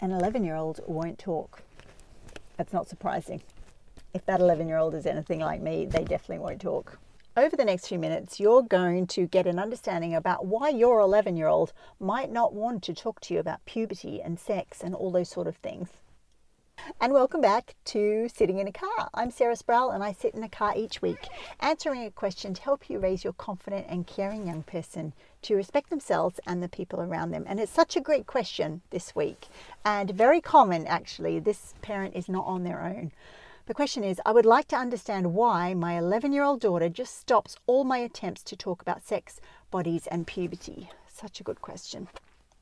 an 11 year old won't talk. That's not surprising. If that 11 year old is anything like me, they definitely won't talk. Over the next few minutes, you're going to get an understanding about why your 11 year old might not want to talk to you about puberty and sex and all those sort of things. And welcome back to Sitting in a Car. I'm Sarah Sproul and I sit in a car each week answering a question to help you raise your confident and caring young person to respect themselves and the people around them. And it's such a great question this week and very common actually. This parent is not on their own. The question is I would like to understand why my 11 year old daughter just stops all my attempts to talk about sex, bodies, and puberty. Such a good question.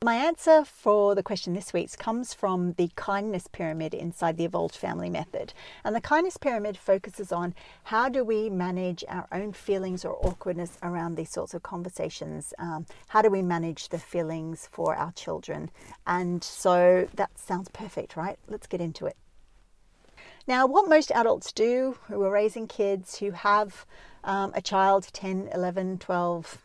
My answer for the question this week comes from the kindness pyramid inside the Evolved Family Method. And the kindness pyramid focuses on how do we manage our own feelings or awkwardness around these sorts of conversations? Um, how do we manage the feelings for our children? And so that sounds perfect, right? Let's get into it. Now, what most adults do who are raising kids who have um, a child 10, 11, 12,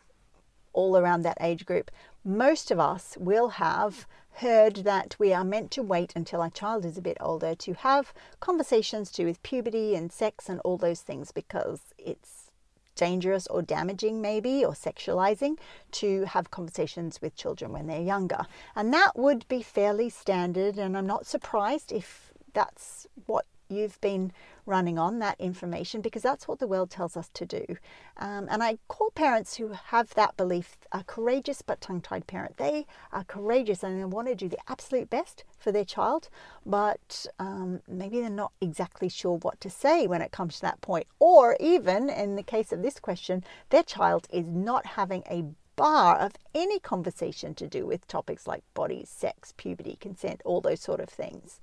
all around that age group, most of us will have heard that we are meant to wait until our child is a bit older to have conversations to do with puberty and sex and all those things because it's dangerous or damaging maybe or sexualizing to have conversations with children when they're younger. And that would be fairly standard and i'm not surprised if that's what you've been running on that information because that's what the world tells us to do. Um, and I call parents who have that belief a courageous but tongue tied parent. They are courageous and they want to do the absolute best for their child, but um, maybe they're not exactly sure what to say when it comes to that point. Or even in the case of this question, their child is not having a bar of any conversation to do with topics like bodies, sex, puberty, consent, all those sort of things.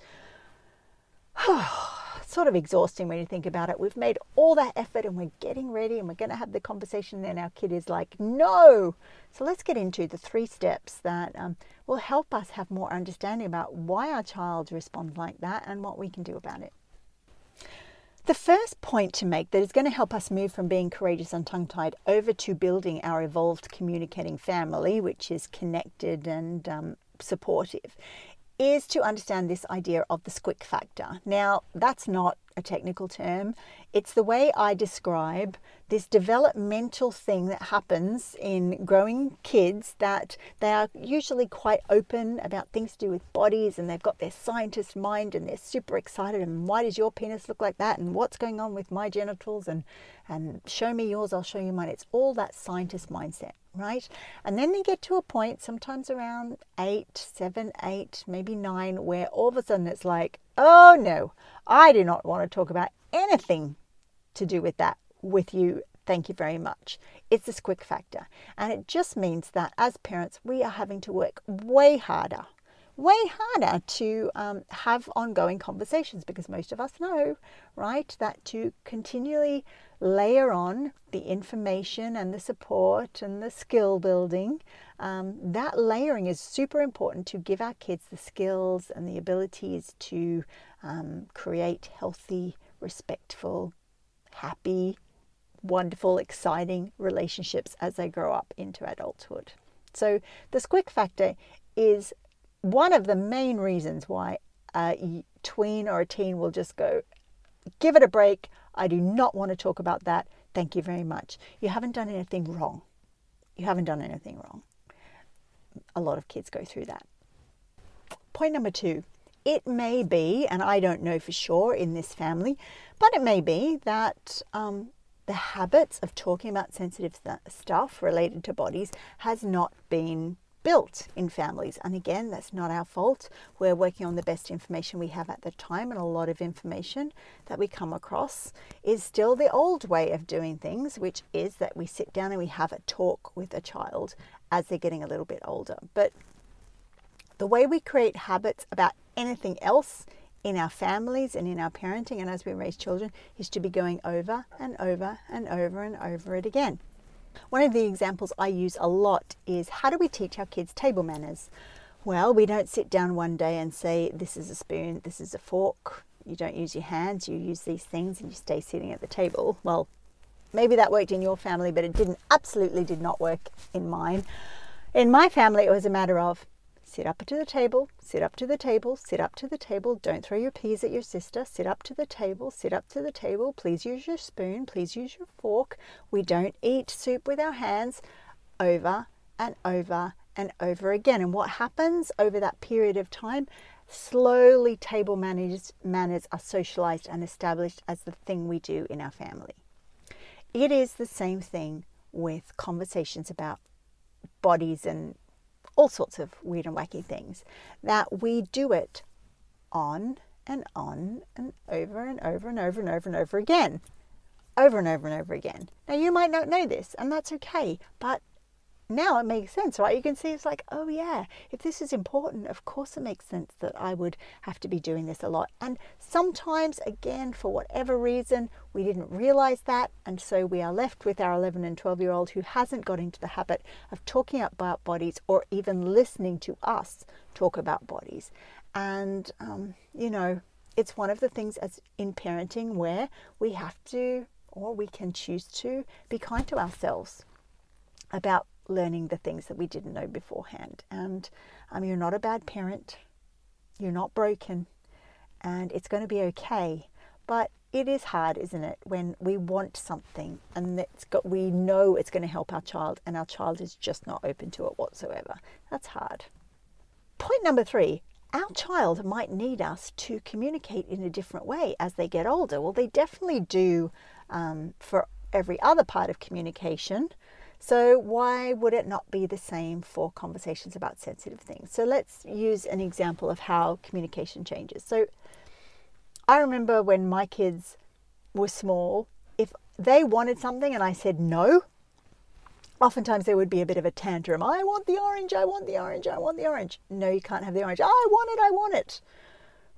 sort of exhausting when you think about it. We've made all that effort and we're getting ready and we're going to have the conversation, and our kid is like, no. So let's get into the three steps that um, will help us have more understanding about why our child responds like that and what we can do about it. The first point to make that is going to help us move from being courageous and tongue tied over to building our evolved communicating family, which is connected and um, supportive, is to understand this idea of the squick factor. Now, that's not a technical term. It's the way I describe this developmental thing that happens in growing kids that they are usually quite open about things to do with bodies and they've got their scientist mind and they're super excited and why does your penis look like that and what's going on with my genitals and and show me yours, I'll show you mine. It's all that scientist mindset, right? And then they get to a point, sometimes around eight, seven, eight, maybe nine, where all of a sudden it's like, oh no, I do not want to talk about anything to do with that with you. Thank you very much. It's this squick factor. And it just means that as parents, we are having to work way harder, way harder to um, have ongoing conversations because most of us know, right, that to continually layer on the information and the support and the skill building, um, that layering is super important to give our kids the skills and the abilities to um, create healthy, respectful, happy, wonderful, exciting relationships as they grow up into adulthood. So, the squick factor is one of the main reasons why a tween or a teen will just go, give it a break. I do not want to talk about that. Thank you very much. You haven't done anything wrong. You haven't done anything wrong. A lot of kids go through that. Point number two it may be, and I don't know for sure in this family, but it may be that um, the habits of talking about sensitive th- stuff related to bodies has not been built in families. And again, that's not our fault. We're working on the best information we have at the time, and a lot of information that we come across is still the old way of doing things, which is that we sit down and we have a talk with a child as they're getting a little bit older. But the way we create habits about anything else in our families and in our parenting and as we raise children is to be going over and over and over and over it again. One of the examples I use a lot is how do we teach our kids table manners? Well, we don't sit down one day and say, This is a spoon, this is a fork. You don't use your hands, you use these things and you stay sitting at the table. Well, maybe that worked in your family, but it didn't, absolutely did not work in mine. In my family, it was a matter of Sit up to the table, sit up to the table, sit up to the table. Don't throw your peas at your sister. Sit up to the table, sit up to the table. Please use your spoon, please use your fork. We don't eat soup with our hands over and over and over again. And what happens over that period of time? Slowly, table manners, manners are socialized and established as the thing we do in our family. It is the same thing with conversations about bodies and all sorts of weird and wacky things, that we do it on and on and over and over and over and over and over again. Over and over and over again. Now, you might not know this, and that's okay, but now it makes sense, right? You can see it's like, oh yeah, if this is important, of course it makes sense that I would have to be doing this a lot. And sometimes, again, for whatever reason, we didn't realize that. And so we are left with our 11 and 12 year old who hasn't got into the habit of talking about bodies or even listening to us talk about bodies. And, um, you know, it's one of the things as in parenting where we have to or we can choose to be kind to ourselves about learning the things that we didn't know beforehand. And um, you're not a bad parent, you're not broken, and it's going to be okay. But it is hard, isn't it, when we want something and it's got, we know it's going to help our child, and our child is just not open to it whatsoever. That's hard. Point number three our child might need us to communicate in a different way as they get older. Well, they definitely do um, for every other part of communication. So, why would it not be the same for conversations about sensitive things? So, let's use an example of how communication changes. So, I remember when my kids were small, if they wanted something and I said no, oftentimes there would be a bit of a tantrum. I want the orange, I want the orange, I want the orange. No, you can't have the orange. I want it, I want it.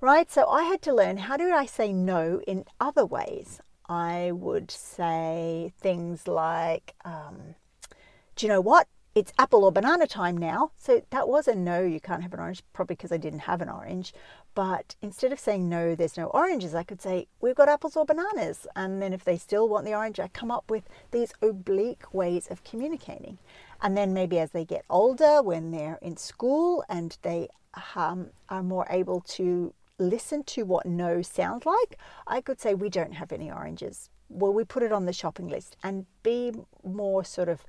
Right? So I had to learn how do I say no in other ways. I would say things like, um, you know what? It's apple or banana time now. So that was a no, you can't have an orange, probably because I didn't have an orange. But instead of saying no, there's no oranges, I could say we've got apples or bananas. And then if they still want the orange, I come up with these oblique ways of communicating. And then maybe as they get older, when they're in school and they um, are more able to listen to what no sounds like, I could say we don't have any oranges. Well, we put it on the shopping list and be more sort of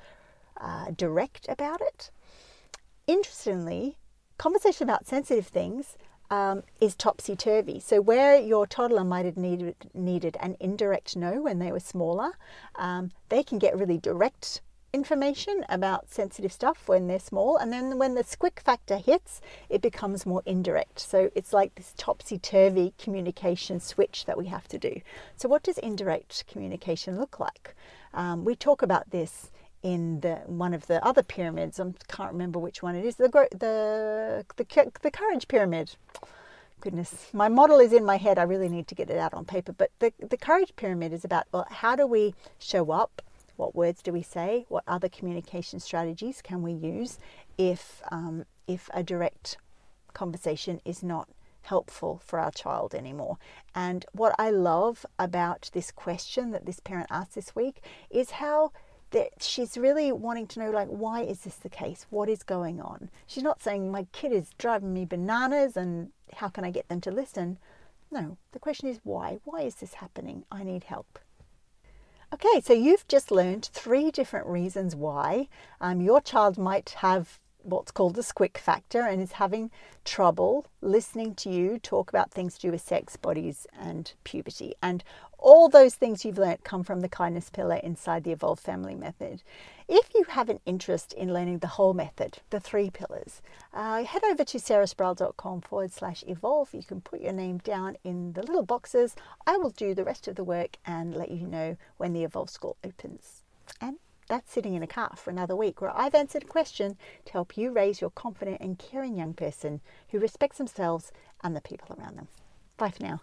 uh, direct about it. Interestingly, conversation about sensitive things um, is topsy turvy. So, where your toddler might have needed, needed an indirect no when they were smaller, um, they can get really direct information about sensitive stuff when they're small. And then when the squick factor hits, it becomes more indirect. So, it's like this topsy turvy communication switch that we have to do. So, what does indirect communication look like? Um, we talk about this in the one of the other pyramids. I can't remember which one it is. The the the, the courage pyramid. Goodness, my model is in my head. I really need to get it out on paper. But the the courage pyramid is about well, how do we show up? What words do we say? What other communication strategies can we use if um, if a direct conversation is not helpful for our child anymore. And what I love about this question that this parent asked this week is how that she's really wanting to know like why is this the case? What is going on? She's not saying my kid is driving me bananas and how can i get them to listen? No. The question is why? Why is this happening? I need help. Okay so you've just learned three different reasons why um, your child might have what's called the squick factor and is having trouble listening to you talk about things to do with sex, bodies, and puberty. And all those things you've learnt come from the kindness pillar inside the Evolve Family Method. If you have an interest in learning the whole method, the three pillars, uh, head over to sarahsproul.com forward slash evolve. You can put your name down in the little boxes. I will do the rest of the work and let you know when the Evolve School opens. That's sitting in a car for another week where I've answered a question to help you raise your confident and caring young person who respects themselves and the people around them. Bye for now.